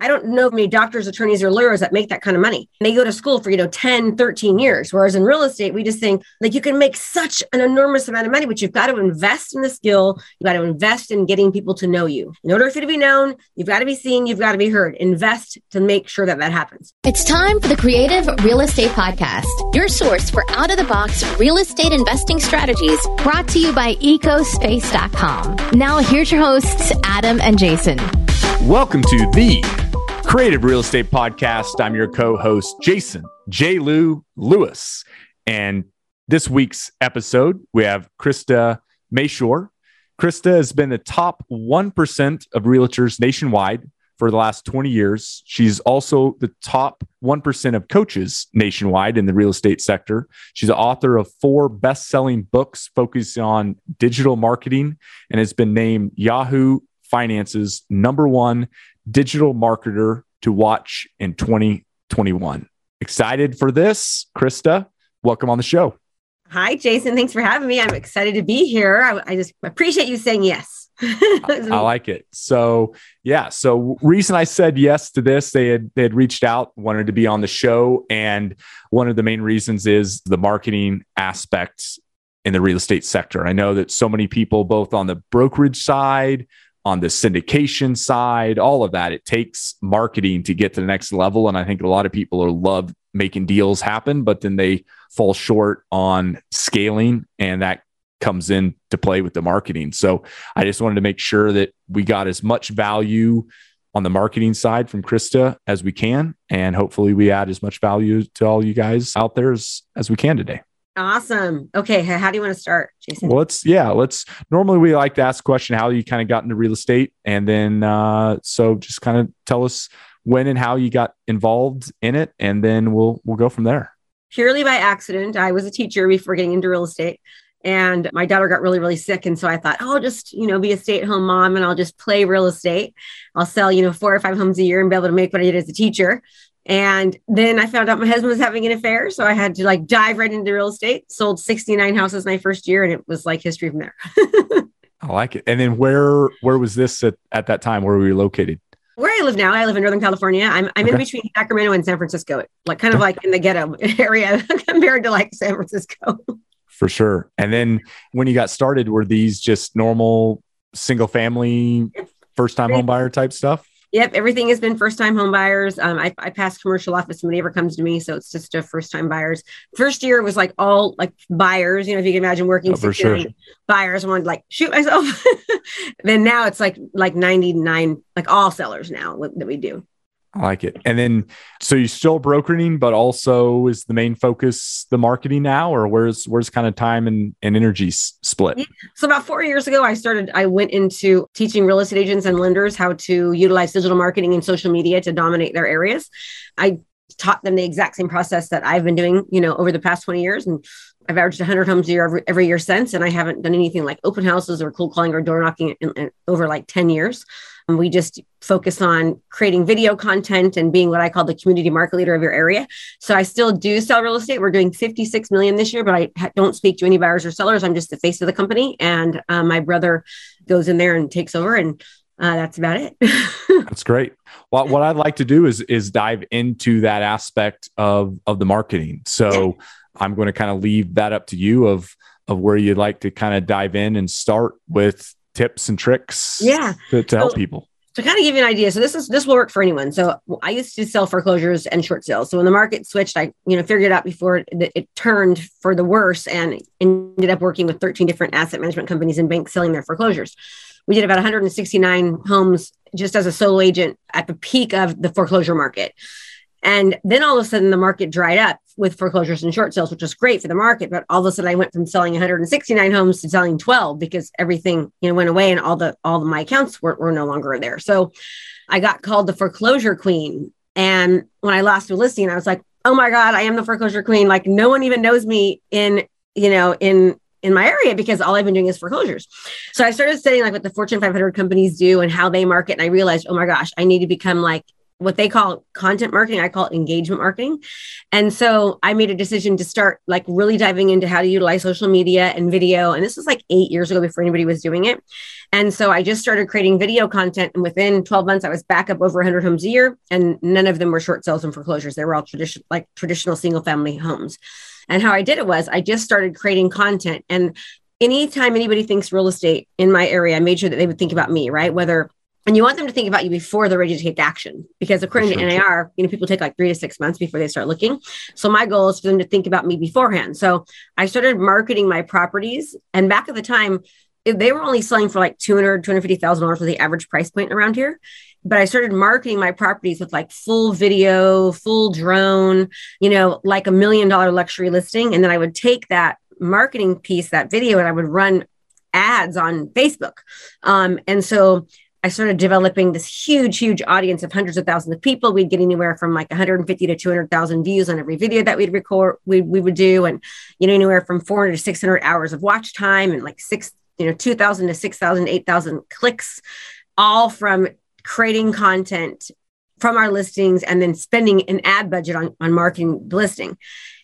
I don't know many doctors, attorneys, or lawyers that make that kind of money. They go to school for, you know, 10, 13 years. Whereas in real estate, we just think like you can make such an enormous amount of money, but you've got to invest in the skill. You've got to invest in getting people to know you. In order for you to be known, you've got to be seen, you've got to be heard. Invest to make sure that that happens. It's time for the Creative Real Estate Podcast, your source for out of the box real estate investing strategies brought to you by ecospace.com. Now, here's your hosts, Adam and Jason. Welcome to the Creative Real Estate Podcast. I'm your co host, Jason J. Lou Lewis. And this week's episode, we have Krista Mashore. Krista has been the top 1% of realtors nationwide for the last 20 years. She's also the top 1% of coaches nationwide in the real estate sector. She's the author of four best selling books focused on digital marketing and has been named Yahoo Finance's number one digital marketer to watch in 2021. Excited for this, Krista? Welcome on the show. Hi, Jason. Thanks for having me. I'm excited to be here. I, I just appreciate you saying yes. I, I like it. So yeah. So reason I said yes to this, they had they had reached out, wanted to be on the show, and one of the main reasons is the marketing aspects in the real estate sector. I know that so many people, both on the brokerage side, on the syndication side, all of that. It takes marketing to get to the next level. And I think a lot of people are love making deals happen, but then they fall short on scaling and that comes in to play with the marketing. So I just wanted to make sure that we got as much value on the marketing side from Krista as we can. And hopefully we add as much value to all you guys out there as, as we can today. Awesome. Okay. How do you want to start, Jason? Well, let's, yeah, let's, normally we like to ask a question how you kind of got into real estate. And then, uh, so just kind of tell us when and how you got involved in it. And then we'll, we'll go from there. Purely by accident. I was a teacher before getting into real estate and my daughter got really really sick and so i thought oh, i'll just you know be a stay-at-home mom and i'll just play real estate i'll sell you know four or five homes a year and be able to make what i did as a teacher and then I found out my husband was having an affair. So I had to like dive right into real estate, sold 69 houses my first year, and it was like history from there. I like it. And then where where was this at, at that time? Where were you located? Where I live now, I live in Northern California. I'm I'm okay. in between Sacramento and San Francisco, like kind of like in the ghetto area compared to like San Francisco. For sure. And then when you got started, were these just normal single family first time home buyer type stuff? Yep, everything has been first time home buyers. Um, I, I pass commercial off if somebody ever comes to me, so it's just a first time buyers. First year was like all like buyers. You know, if you can imagine working oh, sure. buyers, I wanted like shoot myself. then now it's like like ninety nine, like all sellers now that we do. I like it. And then, so you're still brokering, but also is the main focus the marketing now, or where's where's kind of time and, and energy split? Yeah. So about four years ago, I started. I went into teaching real estate agents and lenders how to utilize digital marketing and social media to dominate their areas. I taught them the exact same process that I've been doing, you know, over the past 20 years, and I've averaged 100 homes a year every, every year since, and I haven't done anything like open houses or cold calling or door knocking in, in, over like 10 years. And We just focus on creating video content and being what I call the community market leader of your area. So I still do sell real estate. We're doing 56 million this year, but I don't speak to any buyers or sellers. I'm just the face of the company. And uh, my brother goes in there and takes over and uh, that's about it. that's great. Well, what I'd like to do is is dive into that aspect of of the marketing. So I'm going to kind of leave that up to you of of where you'd like to kind of dive in and start with tips and tricks yeah to, to help so, people to kind of give you an idea so this is this will work for anyone so i used to sell foreclosures and short sales so when the market switched i you know figured out before it, it turned for the worse and ended up working with 13 different asset management companies and banks selling their foreclosures we did about 169 homes just as a solo agent at the peak of the foreclosure market and then all of a sudden the market dried up with foreclosures and short sales, which was great for the market. But all of a sudden I went from selling 169 homes to selling 12 because everything you know went away and all the all the, my accounts were, were no longer there. So I got called the foreclosure queen. And when I lost a listing, I was like, oh my God, I am the foreclosure queen. Like no one even knows me in, you know, in in my area because all I've been doing is foreclosures. So I started studying like what the Fortune 500 companies do and how they market. And I realized, oh my gosh, I need to become like what they call content marketing. I call it engagement marketing. And so I made a decision to start like really diving into how to utilize social media and video. And this was like eight years ago before anybody was doing it. And so I just started creating video content. And within 12 months, I was back up over 100 homes a year. And none of them were short sales and foreclosures. They were all traditional, like traditional single family homes. And how I did it was I just started creating content. And anytime anybody thinks real estate in my area, I made sure that they would think about me, right? Whether and you want them to think about you before they're ready to take action because according sure. to NAR, you know, people take like three to six months before they start looking. So my goal is for them to think about me beforehand. So I started marketing my properties. And back at the time, they were only selling for like 200, $250,000 for the average price point around here. But I started marketing my properties with like full video, full drone, you know, like a million dollar luxury listing. And then I would take that marketing piece, that video, and I would run ads on Facebook. Um, and so I started developing this huge, huge audience of hundreds of thousands of people. We'd get anywhere from like 150 to 200,000 views on every video that we'd record, we, we would do. And, you know, anywhere from 400 to 600 hours of watch time and like six, you know, 2,000 to 6,000, 8,000 clicks, all from creating content from our listings and then spending an ad budget on, on marketing the listing.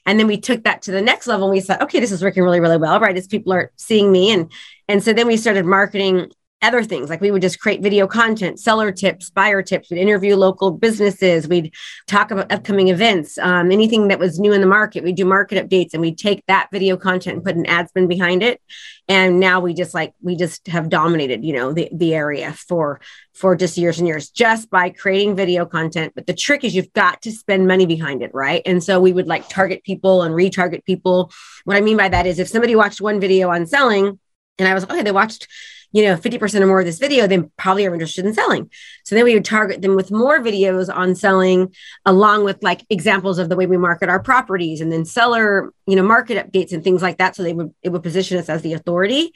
And then we took that to the next level and we said, okay, this is working really, really well, right? As people are seeing me. And, and so then we started marketing other things. Like we would just create video content seller tips buyer tips. We'd interview local businesses. We'd talk about upcoming events um, anything that was new in the market. We'd do market updates and we'd take that video content and put an ad spend behind it. And now we just like we just have dominated you know the, the area for for just years and years just by creating video content. But the trick is you've got to spend money behind it right? And so we would like target people and retarget people. What i mean by that is if somebody watched one video on selling and i was okay they watched you know 50% or more of this video they probably are interested in selling so then we would target them with more videos on selling along with like examples of the way we market our properties and then seller you know market updates and things like that so they would it would position us as the authority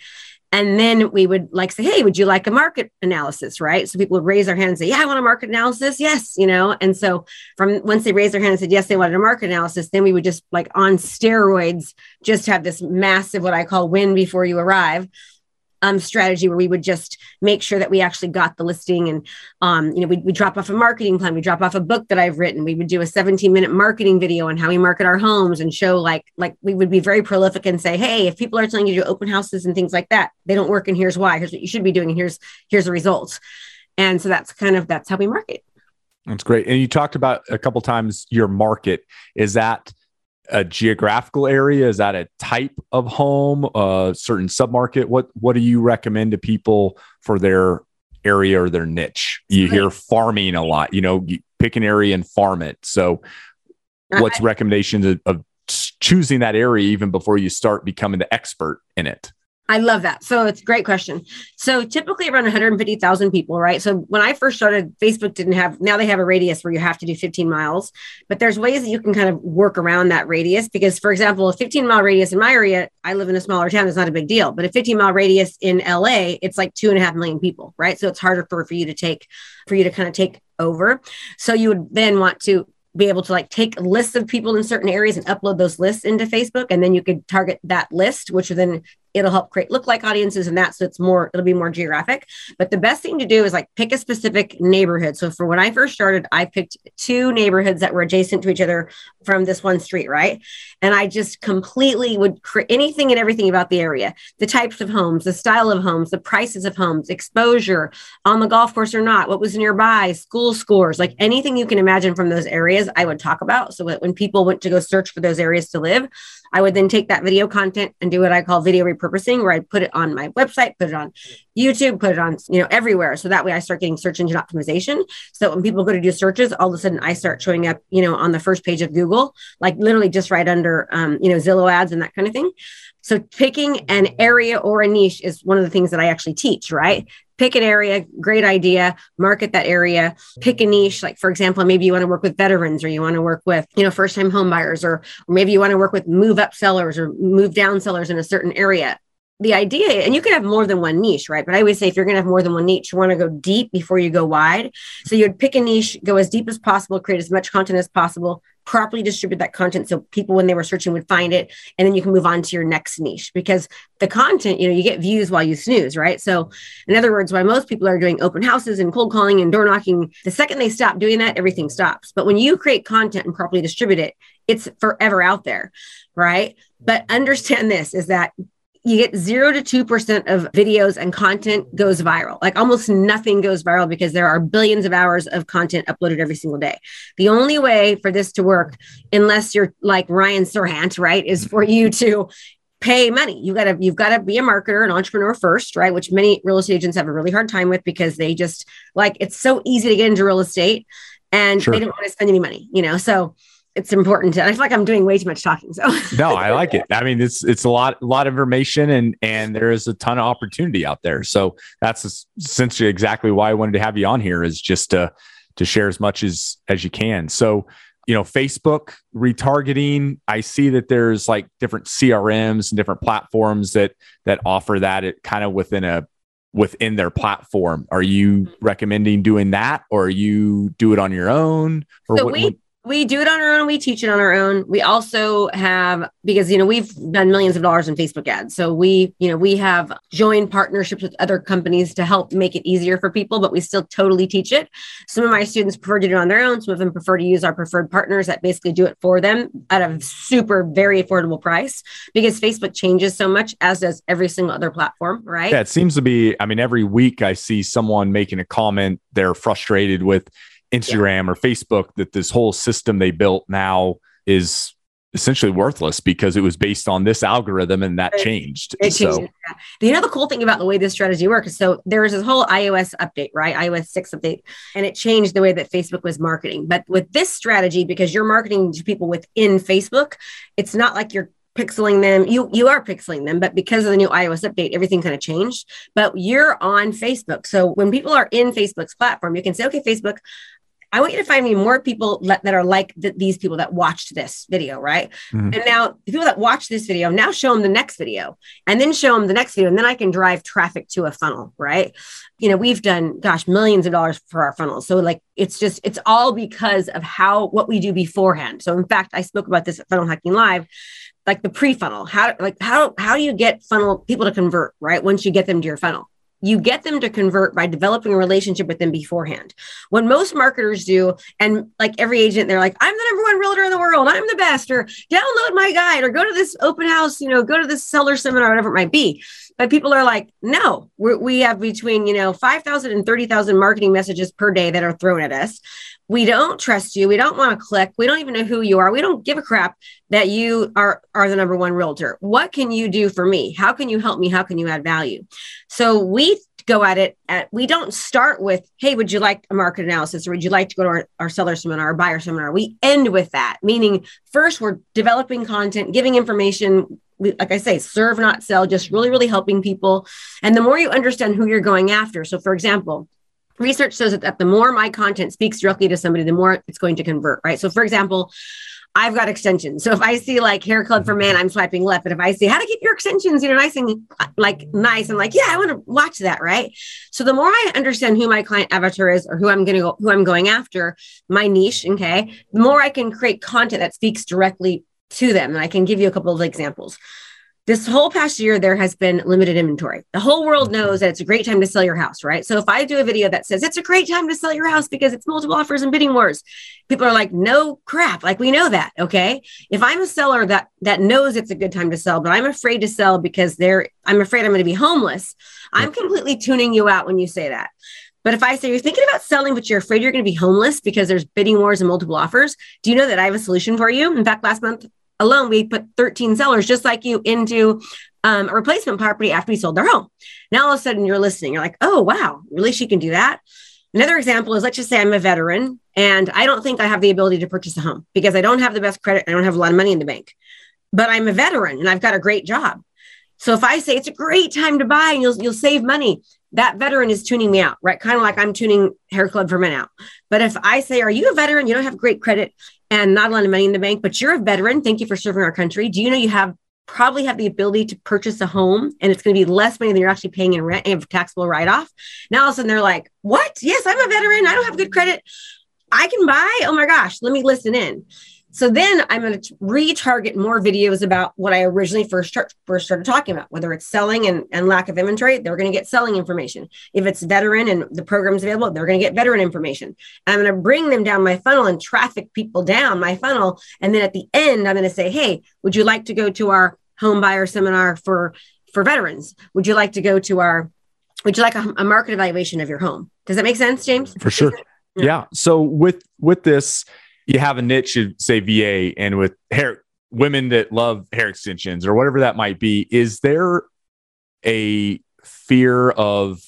and then we would like say, hey, would you like a market analysis? Right. So people would raise their hand and say, yeah, I want a market analysis. Yes. You know, and so from once they raised their hand and said, yes, they wanted a market analysis, then we would just like on steroids, just have this massive, what I call win before you arrive um, strategy where we would just make sure that we actually got the listing and um, you know we we drop off a marketing plan. We drop off a book that i've written. We would do a 17 minute marketing video on how we market our homes and show like like we would be very prolific and say hey if people are telling you to open houses and things like that they don't work and here's why. Here's what you should be doing. And here's here's the results. And so that's kind of that's how we market. That's great. And you talked about a couple times your market. Is that a geographical area? Is that a type of home, a certain submarket? What what do you recommend to people for their area or their niche? You hear farming a lot. You know, you pick an area and farm it. So, what's recommendations of, of choosing that area even before you start becoming the expert in it? I love that. So it's a great question. So typically around 150,000 people, right? So when I first started, Facebook didn't have, now they have a radius where you have to do 15 miles, but there's ways that you can kind of work around that radius. Because, for example, a 15 mile radius in my area, I live in a smaller town, it's not a big deal, but a 15 mile radius in LA, it's like two and a half million people, right? So it's harder for, for you to take, for you to kind of take over. So you would then want to be able to like take lists of people in certain areas and upload those lists into Facebook. And then you could target that list, which then it'll help create look like audiences and that so it's more it'll be more geographic. But the best thing to do is like pick a specific neighborhood. So for when i first started i picked two neighborhoods that were adjacent to each other from this one street right and i just completely would create anything and everything about the area the types of homes the style of homes the prices of homes exposure on the golf course or not what was nearby school scores like anything you can imagine from those areas i would talk about so when people went to go search for those areas to live I would then take that video content and do what I call video repurposing, where I put it on my website, put it on YouTube, put it on, you know, everywhere. So that way I start getting search engine optimization. So when people go to do searches, all of a sudden I start showing up, you know, on the first page of Google, like literally just right under, um, you know, Zillow ads and that kind of thing. So picking an area or a niche is one of the things that I actually teach, right? pick an area, great idea, market that area, pick a niche. Like, for example, maybe you want to work with veterans or you want to work with, you know, first time home buyers, or, or maybe you want to work with move up sellers or move down sellers in a certain area the idea, and you can have more than one niche, right? But I always say if you're going to have more than one niche, you want to go deep before you go wide. So you'd pick a niche, go as deep as possible, create as much content as possible, properly distribute that content so people when they were searching would find it and then you can move on to your next niche. Because the content you know you get views while you snooze right? So in other words why most people are doing open houses and cold calling and door knocking the second they stop doing that everything stops. But when you create content and properly distribute it it's forever out there right? But understand this is that you get zero to 2% of videos and content goes viral. Like almost nothing goes viral because there are billions of hours of content uploaded every single day. The only way for this to work, unless you're like Ryan Serhant, right, is for you to pay money. You gotta, you've got to be a marketer, an entrepreneur first, right? Which many real estate agents have a really hard time with because they just like it's so easy to get into real estate and sure. they don't want to spend any money, you know. So it's important to, I feel like I'm doing way too much talking. So no, I like it. I mean, it's, it's a lot, a lot of information and, and there is a ton of opportunity out there. So that's essentially exactly why I wanted to have you on here is just to, to share as much as, as you can. So, you know, Facebook retargeting, I see that there's like different CRMs and different platforms that, that offer that it kind of within a, within their platform. Are you recommending doing that or you do it on your own? Or so what, we, we do it on our own. We teach it on our own. We also have because you know we've done millions of dollars in Facebook ads. So we you know we have joined partnerships with other companies to help make it easier for people, but we still totally teach it. Some of my students prefer to do it on their own. Some of them prefer to use our preferred partners that basically do it for them at a super very affordable price because Facebook changes so much as does every single other platform, right? Yeah, it seems to be. I mean, every week I see someone making a comment. They're frustrated with Instagram yeah. or Facebook that this whole system they built now is essentially worthless because it was based on this algorithm and that it, changed. It so. changed. Yeah. You know, the cool thing about the way this strategy works. So there was this whole iOS update, right? iOS 6 update, and it changed the way that Facebook was marketing. But with this strategy, because you're marketing to people within Facebook, it's not like you're pixeling them. You you are pixeling them, but because of the new iOS update, everything kind of changed. But you're on Facebook. So when people are in Facebook's platform, you can say, okay, Facebook, I want you to find me more people that are like th- these people that watched this video, right? Mm-hmm. And now the people that watch this video, now show them the next video and then show them the next video. And then I can drive traffic to a funnel, right? You know, we've done, gosh, millions of dollars for our funnels. So like, it's just, it's all because of how, what we do beforehand. So in fact, I spoke about this at Funnel Hacking Live like the pre-funnel how like how how do you get funnel people to convert right once you get them to your funnel you get them to convert by developing a relationship with them beforehand. What most marketers do, and like every agent, they're like, I'm the number one realtor in the world. I'm the best, or download my guide, or go to this open house, you know, go to this seller seminar, whatever it might be. But people are like, no, we have between, you know, 5,000 and 30,000 marketing messages per day that are thrown at us. We don't trust you. We don't want to click. We don't even know who you are. We don't give a crap that you are are the number one realtor. What can you do for me? How can you help me? How can you add value? So we go at it at we don't start with hey would you like a market analysis or would you like to go to our, our seller seminar or buyer seminar? We end with that meaning first we're developing content giving information like I say, serve, not sell, just really, really helping people. And the more you understand who you're going after. So, for example, research shows that the more my content speaks directly to somebody, the more it's going to convert, right? So, for example, I've got extensions. So if I see like hair club for man, I'm swiping left. But if I see how to keep your extensions, you know, nice and like nice, I'm like, yeah, I want to watch that. Right. So the more I understand who my client avatar is or who I'm going to go, who I'm going after, my niche, okay, the more I can create content that speaks directly to them. And I can give you a couple of examples. This whole past year there has been limited inventory. The whole world knows that it's a great time to sell your house right? So if i do a video that says it's a great time to sell your house because it's multiple offers and bidding wars people are like no crap. Like we know that okay? If i'm a seller that that knows it's a good time to sell but i'm afraid to sell because they're i'm afraid i'm going to be homeless i'm completely tuning you out when you say that. But if I say you're thinking about selling, but you're afraid you're going to be homeless because there's bidding wars and multiple offers, do you know that I have a solution for you? In fact, last month alone, we put 13 sellers just like you into um, a replacement property after we sold their home. Now all of a sudden you're listening. You're like, oh, wow, really? She can do that. Another example is let's just say I'm a veteran and I don't think I have the ability to purchase a home because I don't have the best credit. I don't have a lot of money in the bank, but I'm a veteran and I've got a great job. So if I say it's a great time to buy and you'll, you'll save money, that veteran is tuning me out, right? Kind of like I'm tuning Hair Club for Men out. But if I say, Are you a veteran? You don't have great credit and not a lot of money in the bank, but you're a veteran. Thank you for serving our country. Do you know you have probably have the ability to purchase a home and it's going to be less money than you're actually paying in rent and taxable write off? Now all of a sudden they're like, What? Yes, I'm a veteran. I don't have good credit. I can buy. Oh my gosh, let me listen in. So then I'm going to retarget more videos about what I originally first start, first started talking about, whether it's selling and, and lack of inventory, they're going to get selling information. If it's veteran and the program's available, they're going to get veteran information. I'm going to bring them down my funnel and traffic people down my funnel. And then at the end, I'm going to say, hey, would you like to go to our home buyer seminar for for veterans? Would you like to go to our would you like a, a market evaluation of your home? Does that make sense, James? For sure. Yeah. yeah. So with with this, you have a niche, you say VA, and with hair women that love hair extensions or whatever that might be, is there a fear of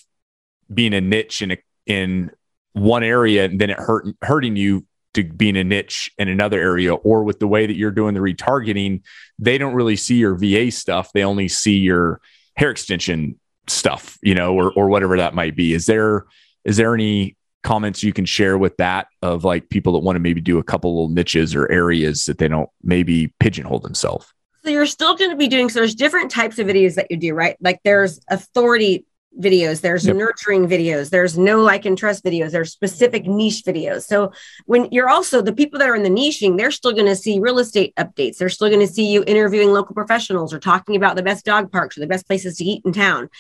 being a niche in a, in one area and then it hurt, hurting you to being a niche in another area? Or with the way that you're doing the retargeting they don't really see your va stuff. They only see your hair extension stuff you know or, or whatever that might be. Is there is there any comments you can share with that of like people that want to maybe do a couple little niches or areas that they don't maybe pigeonhole themselves. So you're still going to be doing so there's different types of videos that you do right? Like there's authority videos there's yep. nurturing videos there's no like and trust videos there's specific niche videos. So when you're also the people that are in the niching they're still going to see real estate updates. They're still going to see you interviewing local professionals or talking about the best dog parks or the best places to eat in town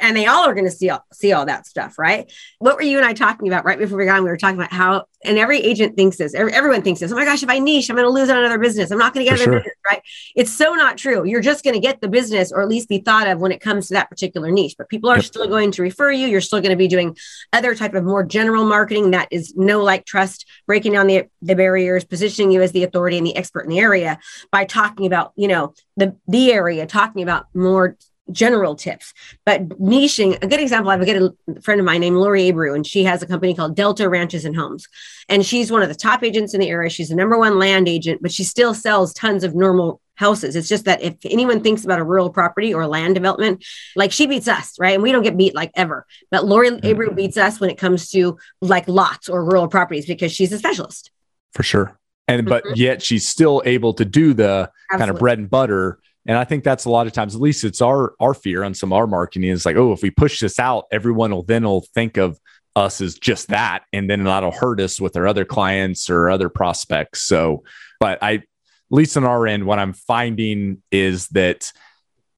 and they all are going to see all, see all that stuff, right? What were you and I talking about right before we got on? We were talking about how, and every agent thinks this, everyone thinks this. Oh my gosh, if I niche, I'm going to lose on another business. I'm not going to get For another sure. business, right? It's so not true. You're just going to get the business, or at least be thought of when it comes to that particular niche. But people are yep. still going to refer you. You're still going to be doing other type of more general marketing that is no like trust, breaking down the the barriers, positioning you as the authority and the expert in the area by talking about you know the the area, talking about more general tips, but niching. A good example, I have a good friend of mine named Lori Abreu, and she has a company called Delta Ranches and Homes. And she's one of the top agents in the area. She's the number one land agent, but she still sells tons of normal houses. It's just that if anyone thinks about a rural property or land development, like she beats us, right? And we don't get beat like ever. But Lori mm-hmm. Abreu beats us when it comes to like lots or rural properties because she's a specialist. For sure. And but mm-hmm. yet she's still able to do the Absolutely. kind of bread and butter and I think that's a lot of times, at least it's our our fear on some of our marketing is like, oh, if we push this out, everyone will then will think of us as just that, and then that'll hurt us with our other clients or other prospects. So, but I, at least on our end, what I'm finding is that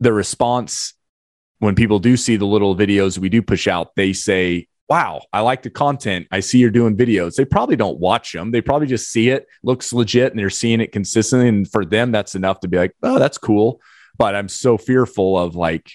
the response when people do see the little videos we do push out, they say, wow, I like the content. I see you're doing videos. They probably don't watch them. They probably just see it, looks legit, and they're seeing it consistently. And for them, that's enough to be like, oh, that's cool. But I'm so fearful of like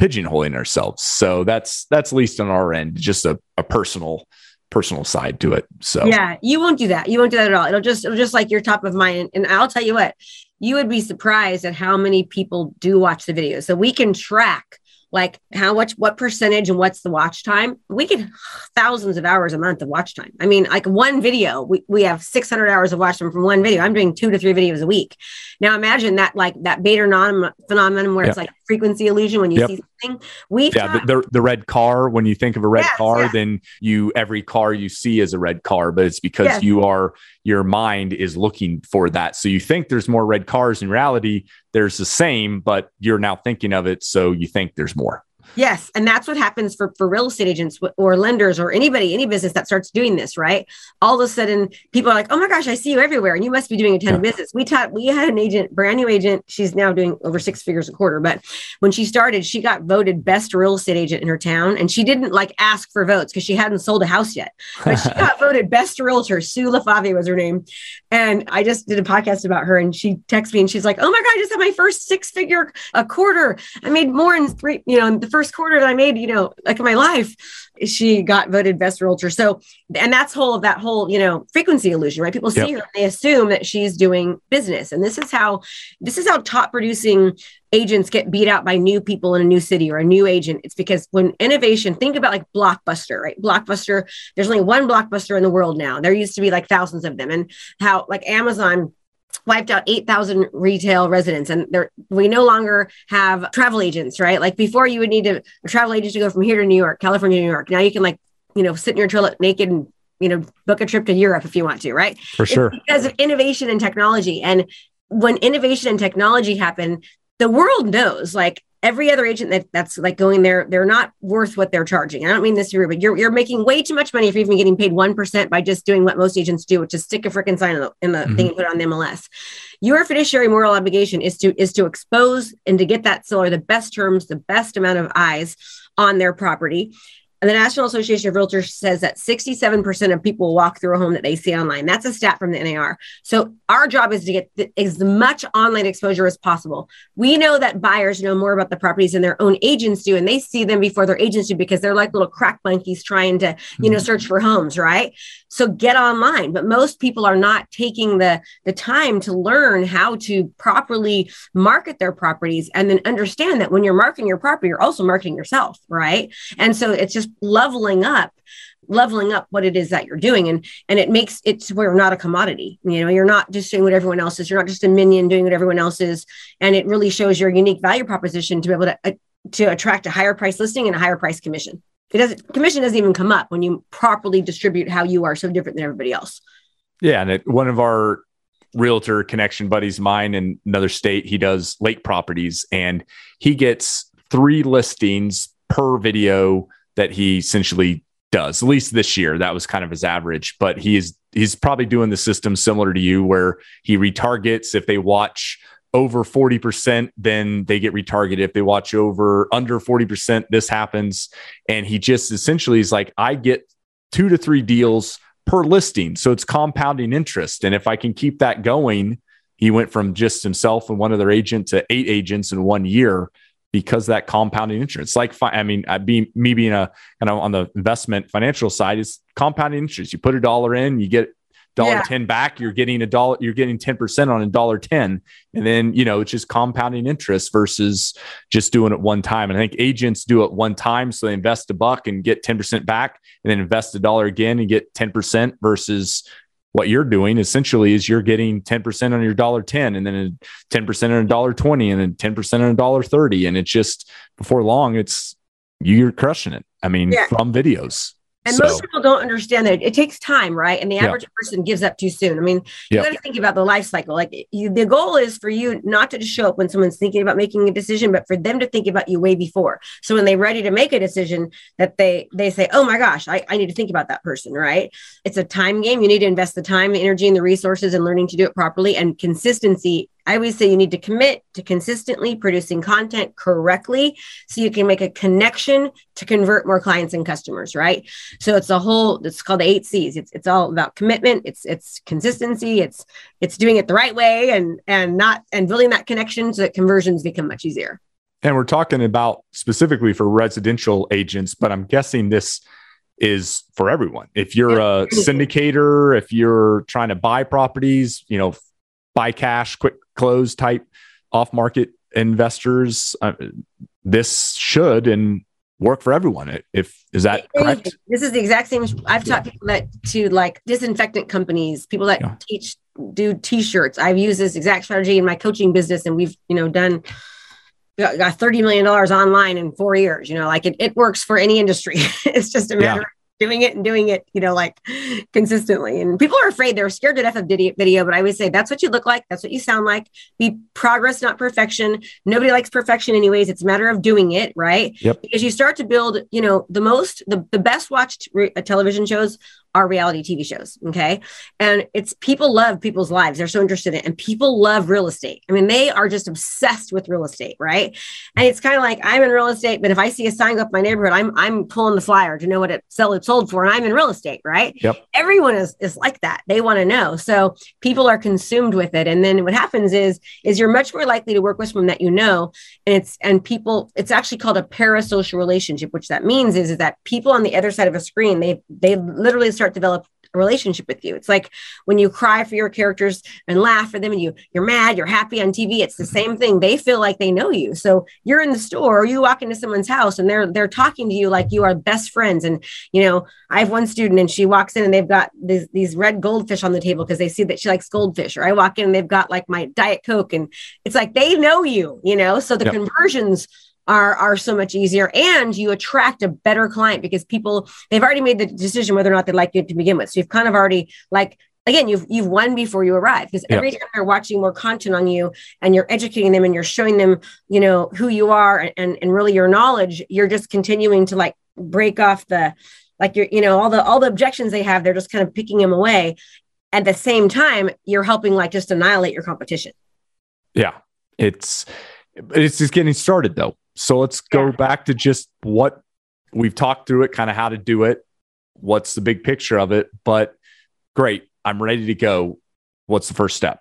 pigeonholing ourselves. So that's that's at least on our end, just a, a personal personal side to it. So yeah, you won't do that. You won't do that at all. It'll just it'll just like your top of mind. And I'll tell you what, you would be surprised at how many people do watch the videos. So we can track like how much what percentage and what's the watch time? We get thousands of hours a month of watch time. I mean like one video we, we have 600 hours of watch time from one video. I'm doing two to three videos a week. Now imagine that like that beta non phenomenon where it's like frequency illusion when you yep. see something we yeah the, the, the, red car when you think of a red yes, car then you every car you see is a red car but it's because yes. you are your mind is looking for that so you think there's more red cars in reality there's the same but you're now thinking of it so you think there's more Yes. And that's what happens for, for real estate agents or lenders or anybody, any business that starts doing this, right? All of a sudden, people are like, oh my gosh, I see you everywhere. And you must be doing a ton yeah. of business. We taught, we had an agent, brand new agent. She's now doing over six figures a quarter. But when she started, she got voted best real estate agent in her town. And she didn't like ask for votes because she hadn't sold a house yet. But she got voted best realtor. Sue LaFave was her name. And I just did a podcast about her and she texted me and she's like, oh my God, I just had my first six figure a quarter. I made more in three, you know, in the first quarter that I made, you know, like in my life, she got voted best realtor. So, and that's whole of that whole, you know, frequency illusion, right? People see yep. her and they assume that she's doing business. And this is how, this is how top producing agents get beat out by new people in a new city or a new agent. It's because when innovation, think about like Blockbuster, right? Blockbuster, there's only one Blockbuster in the world now. There used to be like thousands of them. And how like Amazon wiped out 8,000 retail residents and there we no longer have travel agents, right? Like before you would need to, a travel agent to go from here to New York, California, New York. Now you can like, you know, sit in your toilet naked and, you know, book a trip to Europe if you want to, right? For sure. It's because of innovation and technology. And when innovation and technology happen, the world knows like every other agent that that's like going there, they're not worth what they're charging. I don't mean this to you, but you're, you're making way too much money if you're even getting paid 1% by just doing what most agents do, which is stick a freaking sign in the, in the mm-hmm. thing and put it on the MLS. Your fiduciary moral obligation is to, is to expose and to get that seller the best terms, the best amount of eyes on their property and the National Association of Realtors says that 67% of people walk through a home that they see online. That's a stat from the NAR. So our job is to get the, as much online exposure as possible. We know that buyers know more about the properties than their own agents do, and they see them before their agents do because they're like little crack monkeys trying to, you know, mm-hmm. search for homes, right? So get online. But most people are not taking the, the time to learn how to properly market their properties and then understand that when you're marketing your property, you're also marketing yourself, right? And so it's just leveling up leveling up what it is that you're doing. And and it makes it's we're not a commodity. You know you're not just doing what everyone else is. You're not just a minion doing what everyone else is. And it really shows your unique value proposition to be able to uh, to attract a higher price listing and a higher price commission. It doesn't commission doesn't even come up when you properly distribute how you are so different than everybody else. Yeah. And it, one of our realtor connection buddies mine in another state he does lake properties and he gets three listings per video that he essentially does. At least this year, that was kind of his average. But he is he's probably doing the system similar to you, where he retargets if they watch over 40%, then they get retargeted. If they watch over under 40%, this happens. And he just essentially is like, I get two to three deals per listing. So it's compounding interest. And if I can keep that going, he went from just himself and one other agent to eight agents in one year because that compounding interest. Like, I mean, I be me being a kind of on the investment financial side is compounding interest. You put a dollar in, you get dollar yeah. 10 back you're getting a dollar you're getting 10% on a dollar 10 and then you know it's just compounding interest versus just doing it one time and i think agents do it one time so they invest a buck and get 10% back and then invest a dollar again and get 10% versus what you're doing essentially is you're getting 10% on your dollar 10 and then 10% on a dollar 20 and then 10% on a dollar 30 and it's just before long it's you're crushing it. I mean yeah. from videos and so, most people don't understand that it takes time, right? And the average yeah. person gives up too soon. I mean, you got to think about the life cycle. Like you, the goal is for you not to just show up when someone's thinking about making a decision, but for them to think about you way before. So when they're ready to make a decision, that they they say, "Oh my gosh, I, I need to think about that person." Right? It's a time game. You need to invest the time, the energy, and the resources in learning to do it properly. And consistency I always say you need to commit to consistently producing content correctly so you can make a connection to convert more clients and customers, right? So it's a whole it's called the 8 Cs. It's it's all about commitment, it's it's consistency, it's it's doing it the right way and and not and building that connection so that conversions become much easier. And we're talking about specifically for residential agents, but I'm guessing this is for everyone. If you're a syndicator, if you're trying to buy properties, you know, buy cash, quick close type off market investors. Uh, this should and work for everyone. If is that correct? This is the exact same. I've taught people that to like disinfectant companies, people that yeah. teach do t-shirts. I've used this exact strategy in my coaching business, and we've you know done got 30 million dollars online in four years you know like it, it works for any industry it's just a matter doing it and doing it, you know, like consistently. And people are afraid they're scared to death of video, but I would say that's what you look like. That's what you sound like. Be progress, not perfection. Nobody likes perfection anyways. It's a matter of doing it, right? Yep. Because you start to build, you know, the most, the, the best watched re- television shows are reality TV shows. Okay. And it's people love people's lives. They're so interested in it. And people love real estate. I mean, they are just obsessed with real estate, right? And it's kind of like I'm in real estate, but if I see a sign up my neighborhood, I'm I'm pulling the flyer to know what it sell it sold for. And I'm in real estate, right? Yep. Everyone is is like that. They want to know. So people are consumed with it. And then what happens is is you're much more likely to work with someone that you know. And it's and people, it's actually called a parasocial relationship, which that means is, is that people on the other side of a screen, they they literally start start develop a relationship with you. It's like when you cry for your characters and laugh for them and you you're mad, you're happy on TV. It's the mm-hmm. same thing. They feel like they know you. So you're in the store or you walk into someone's house and they're they're talking to you like you are best friends. And you know, I have one student and she walks in and they've got these, these red goldfish on the table because they see that she likes goldfish. Or I walk in and they've got like my Diet Coke and it's like they know you, you know. So the yep. conversions are are so much easier and you attract a better client because people they've already made the decision whether or not they like you to begin with. So you've kind of already like again you've you've won before you arrive because every yep. time they're watching more content on you and you're educating them and you're showing them you know who you are and and really your knowledge you're just continuing to like break off the like you're you know all the all the objections they have they're just kind of picking them away. At the same time you're helping like just annihilate your competition. Yeah. It's it's just getting started though so let's go yeah. back to just what we've talked through it kind of how to do it what's the big picture of it but great I'm ready to go. What's the first step?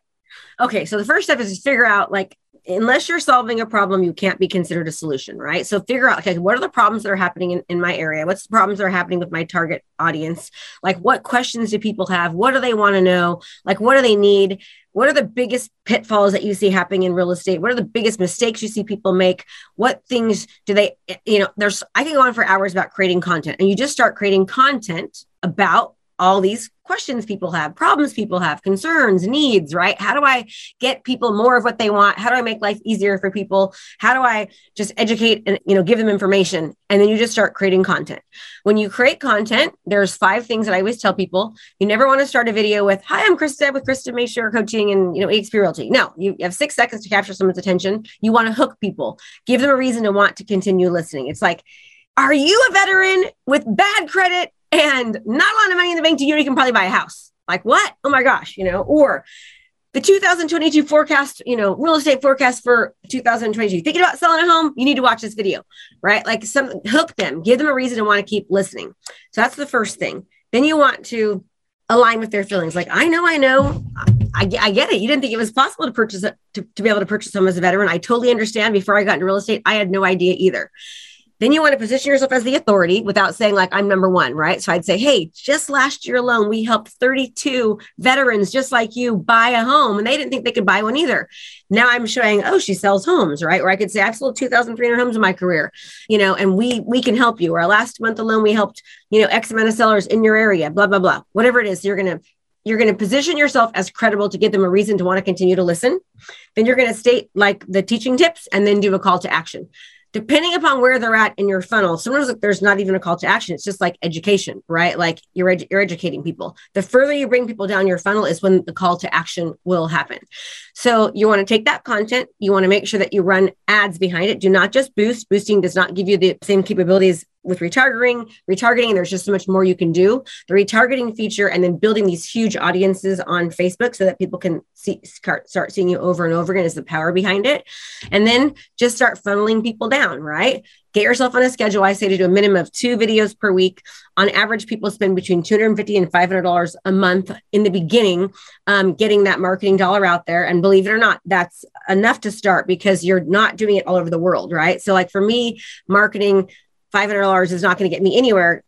Okay, so the first step is to figure out like unless you're solving a problem, you can't be considered a solution, right? So figure out, okay, what are the problems that are happening in, in my area? What's the problems that are happening with my target audience? Like, what questions do people have? What do they want to know? Like, what do they need? What are the biggest pitfalls that you see happening in real estate? What are the biggest mistakes you see people make? What things do they, you know, there's, I can go on for hours about creating content and you just start creating content about all these questions people have, problems people have, concerns, needs, right? How do I get people more of what they want? How do I make life easier for people? How do I just educate and you know give them information? And then you just start creating content. When you create content, there's five things that I always tell people. You never want to start a video with, "Hi, I'm Krista with Krista Mashore Coaching and you know EXP Realty." No, you have six seconds to capture someone's attention. You want to hook people, give them a reason to want to continue listening. It's like are you a veteran with bad credit and not a lot of money in the bank to you, you can probably buy a house. Like what? Oh my gosh, you know, or the 2022 forecast, you know, real estate forecast for 2022. Thinking about selling a home, you need to watch this video, right? Like some hook them, give them a reason to want to keep listening. So that's the first thing. Then you want to align with their feelings. Like, I know, I know, I, I get it. You didn't think it was possible to purchase it, to, to be able to purchase them as a veteran. I totally understand. Before I got into real estate, I had no idea either. Then you want to position yourself as the authority without saying, like, I'm number one, right? So I'd say, hey, just last year alone, we helped 32 veterans just like you buy a home, and they didn't think they could buy one either. Now I'm showing, oh, she sells homes, right? Or I could say, I've sold 2,300 homes in my career, you know, and we we can help you. Or last month alone, we helped, you know, X amount of sellers in your area, blah, blah, blah. Whatever it is, you're going to you're going to position yourself as credible to give them a reason to want to continue to listen. Then you're going to state like the teaching tips and then do a call to action depending upon where they're at in your funnel sometimes there's not even a call to action. It's just like education right? Like you're, you're educating people. The further you bring people down your funnel is when the call to action will happen. So you want to take that content. You want to make sure that you run ads behind it. Do not just boost. Boosting does not give you the same capabilities with retargeting, retargeting, there's just so much more you can do. The retargeting feature, and then building these huge audiences on Facebook so that people can see start, seeing you over and over again is the power behind it. And then just start funneling people down, right? Get yourself on a schedule. I say to do a minimum of two videos per week. On average, people spend between 250 and 500 dollars a month in the beginning, um, getting that marketing dollar out there. And believe it or not, that's enough to start because you're not doing it all over the world, right? So, like for me, marketing $500 is not going to get me anywhere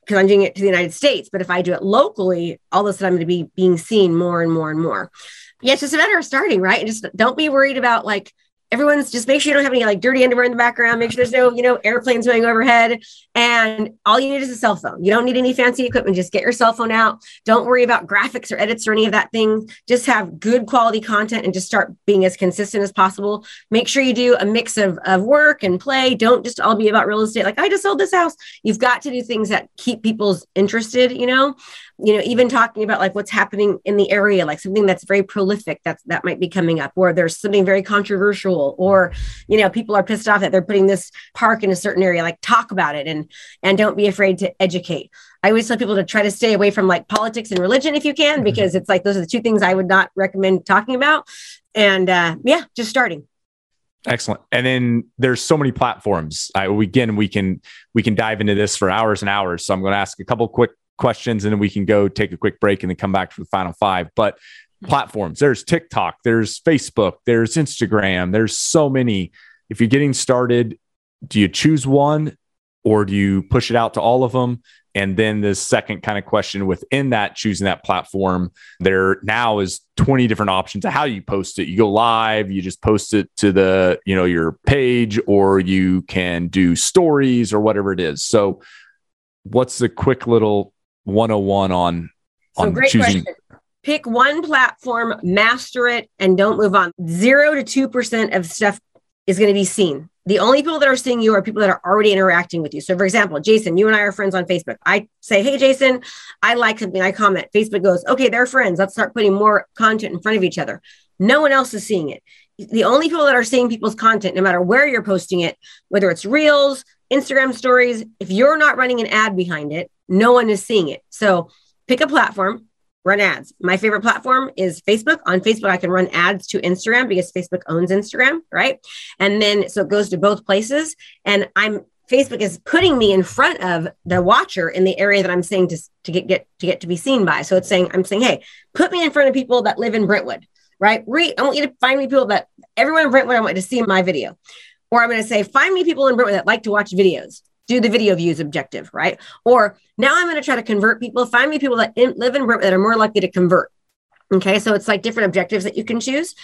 because I'm doing it to the United States. But if I do it locally, all of a sudden I'm going to be being seen more and more and more. Yeah, it's just a matter of starting, right? And just don't be worried about like everyone's just make sure you don't have any like dirty underwear in the background. Make sure there's no, you know, airplanes going overhead. And all you need is a cell phone. You don't need any fancy equipment. Just get your cell phone out. Don't worry about graphics or edits or any of that thing. Just have good quality content and just start being as consistent as possible. Make sure you do a mix of, of work and play. Don't just all be about real estate. Like I just sold this house. You've got to do things that keep people's interested, you know, you know even talking about like what's happening in the area like something that's very prolific that's that might be coming up or there's something very controversial or you know people are pissed off that they're putting this park in a certain area like talk about it and and don't be afraid to educate i always tell people to try to stay away from like politics and religion if you can mm-hmm. because it's like those are the two things i would not recommend talking about and uh yeah just starting Excellent. And then there's so many platforms. I, again, we can we can dive into this for hours and hours. So I'm going to ask a couple quick questions and then we can go take a quick break and then come back for the final five. But platforms, there's TikTok, there's Facebook, there's Instagram, there's so many. If you're getting started, do you choose one or do you push it out to all of them? And then the second kind of question within that, choosing that platform, there now is 20 different options of how you post it. You go live, you just post it to the, you know, your page, or you can do stories or whatever it is. So what's the quick little 101 on so on great choosing question. pick one platform master it and don't move on 0 to 2% of stuff is going to be seen The only people that are seeing you are people that are already interacting with you. So, for example, Jason, you and I are friends on Facebook. I say, Hey, Jason, I like something. I comment. Facebook goes, Okay, they're friends. Let's start putting more content in front of each other. No one else is seeing it. The only people that are seeing people's content, no matter where you're posting it, whether it's reels, Instagram stories, if you're not running an ad behind it, no one is seeing it. So, pick a platform, run ads. My favorite platform is Facebook. On Facebook, I can run ads to Instagram because Facebook owns Instagram, right? And then so it goes to both places. And I'm Facebook is putting me in front of the watcher in the area that I'm saying to, to get, get to get to be seen by. So it's saying, I'm saying, hey, put me in front of people that live in Brentwood, right? Re- I want you to find me people that everyone in Brentwood I want to see my video. Or I'm going to say, find me people in Brentwood that like to watch videos do the video views objective, right? Or now I'm going to try to convert people, find me people that in, live in that are more likely to convert. Okay. So it's like different objectives that you can choose,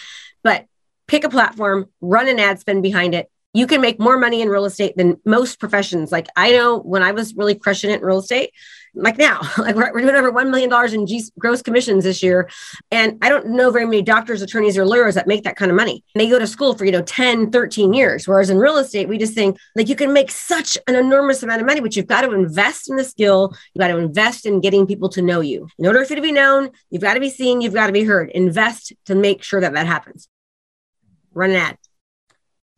but pick a platform, run an ad spend behind it. You can make more money in real estate than most professions. Like I know when I was really crushing it in real estate, like now, like we're, we're doing over $1 million in G- gross commissions this year. And I don't know very many doctors, attorneys, or lawyers that make that kind of money. They go to school for, you know, 10, 13 years. Whereas in real estate, we just think like you can make such an enormous amount of money, but you've got to invest in the skill. You got to invest in getting people to know you. In order for you to be known, you've got to be seen, you've got to be heard. Invest to make sure that that happens. Run an ad.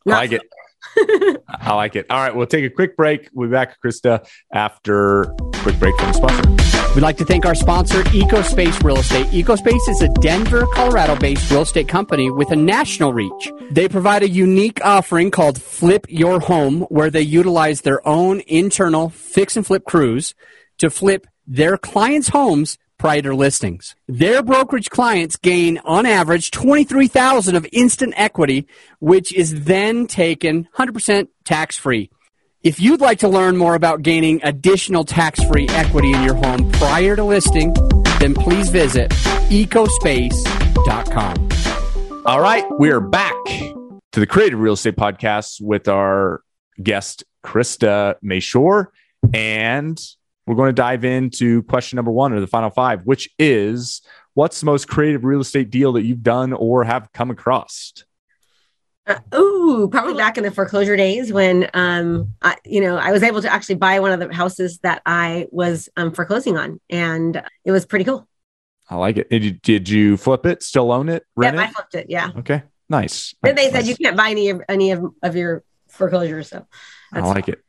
Not I like it. I like it. All right, we'll take a quick break. We'll be back, Krista, after quick break from the sponsor. We'd like to thank our sponsor, EcoSpace Real Estate. EcoSpace is a Denver, Colorado based real estate company with a national reach. They provide a unique offering called Flip Your Home, where they utilize their own internal fix and flip crews to flip their clients' homes prior to listings. Their brokerage clients gain on average 23,000 of instant equity, which is then taken 100% tax free. If you'd like to learn more about gaining additional tax free equity in your home prior to listing, then please visit ecospace.com. All right, we are back to the Creative Real Estate Podcast with our guest, Krista Mashore. And we're going to dive into question number one or the final five, which is what's the most creative real estate deal that you've done or have come across? Uh, ooh, probably back in the foreclosure days when, um, I, you know, I was able to actually buy one of the houses that I was um, foreclosing on, and it was pretty cool. I like it. Did you, did you flip it? Still own it? Rent yeah, it? I flipped it. Yeah. Okay. Nice. Then they nice. said you can't buy any of any of, of your foreclosures. So I like fun. it.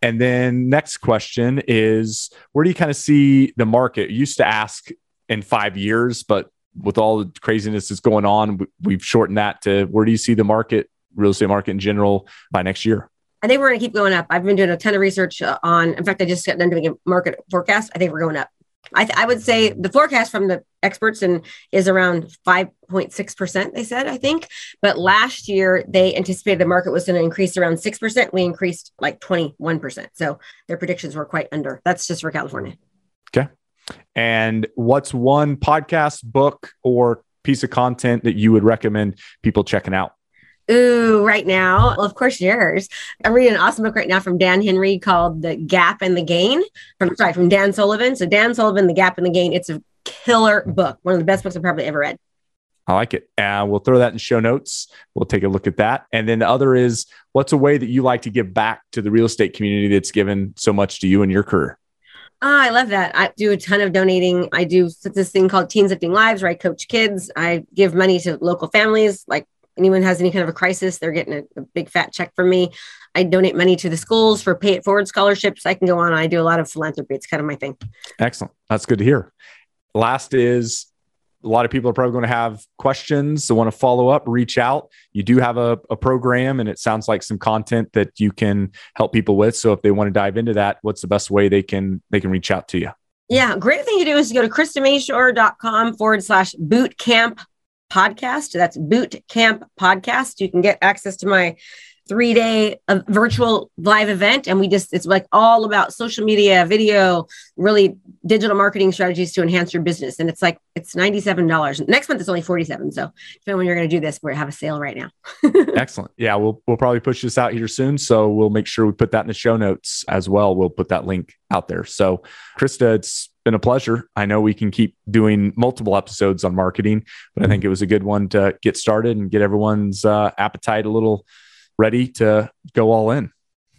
And then next question is where do you kind of see the market? You used to ask in five years, but with all the craziness that's going on, we've shortened that to where do you see the market, real estate market in general by next year? I think we're going to keep going up. I've been doing a ton of research uh, on, in fact, I just got done doing a market forecast. I think we're going up. I, th- I would say the forecast from the experts and is around 5.6%, they said, I think. But last year, they anticipated the market was going to increase around 6%. We increased like 21%. So their predictions were quite under. That's just for California. And what's one podcast, book, or piece of content that you would recommend people checking out? Ooh, right now. Well, of course, yours. I'm reading an awesome book right now from Dan Henry called The Gap and the Gain. From sorry, from Dan Sullivan. So Dan Sullivan, The Gap and the Gain. It's a killer book. One of the best books I've probably ever read. I like it. Uh, we'll throw that in show notes. We'll take a look at that. And then the other is what's a way that you like to give back to the real estate community that's given so much to you in your career? Oh, I love that. I do a ton of donating. I do this thing called Teens Lifting Lives where I coach kids. I give money to local families like anyone has any kind of a crisis, they're getting a, a, big fat check from me. I donate money to the schools for pay it forward scholarships. I can go on. I do a lot of philanthropy. It's kind of my thing. Excellent. That's good to hear. Last is a lot of people are probably going to have questions. So want to follow up, reach out. You do have a, a program and it sounds like some content that you can help people with. So if they want to dive into that, what's the best way they can, they can reach out to you? Yeah, great thing to do is to go to kristamashore.com forward slash boot camp podcast. That's Boot Camp Podcast. You can get access to my three day uh, virtual live event. And we just, it's like all about social media, video, really digital marketing strategies to enhance your business. And it's like, it's $97. Next month it's only 47. So depending when you're going to do this, we have a sale right now. Excellent. Yeah. We'll, we'll probably push this out here soon. So we'll make sure we put that in the show notes as well. We'll put that link out there. So Krista, it's been a pleasure. I know we can keep doing multiple episodes on marketing, but I think it was a good one to get started and get everyone's uh, appetite a little ready to go all in.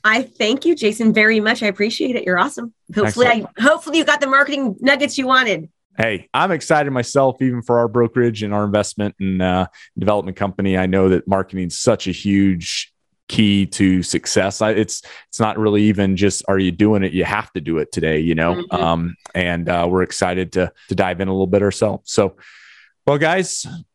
I thank you, Jason, very much. I appreciate it. You're awesome. Hopefully, Excellent. I hopefully you got the marketing nuggets you wanted. Hey, I'm excited myself, even for our brokerage and our investment and uh, development company. I know that marketing is such a huge key to success. I, it's it's not really even just are you doing it? You have to do it today, you know. Mm-hmm. Um, and uh, we're excited to to dive in a little bit ourselves. So, well, guys,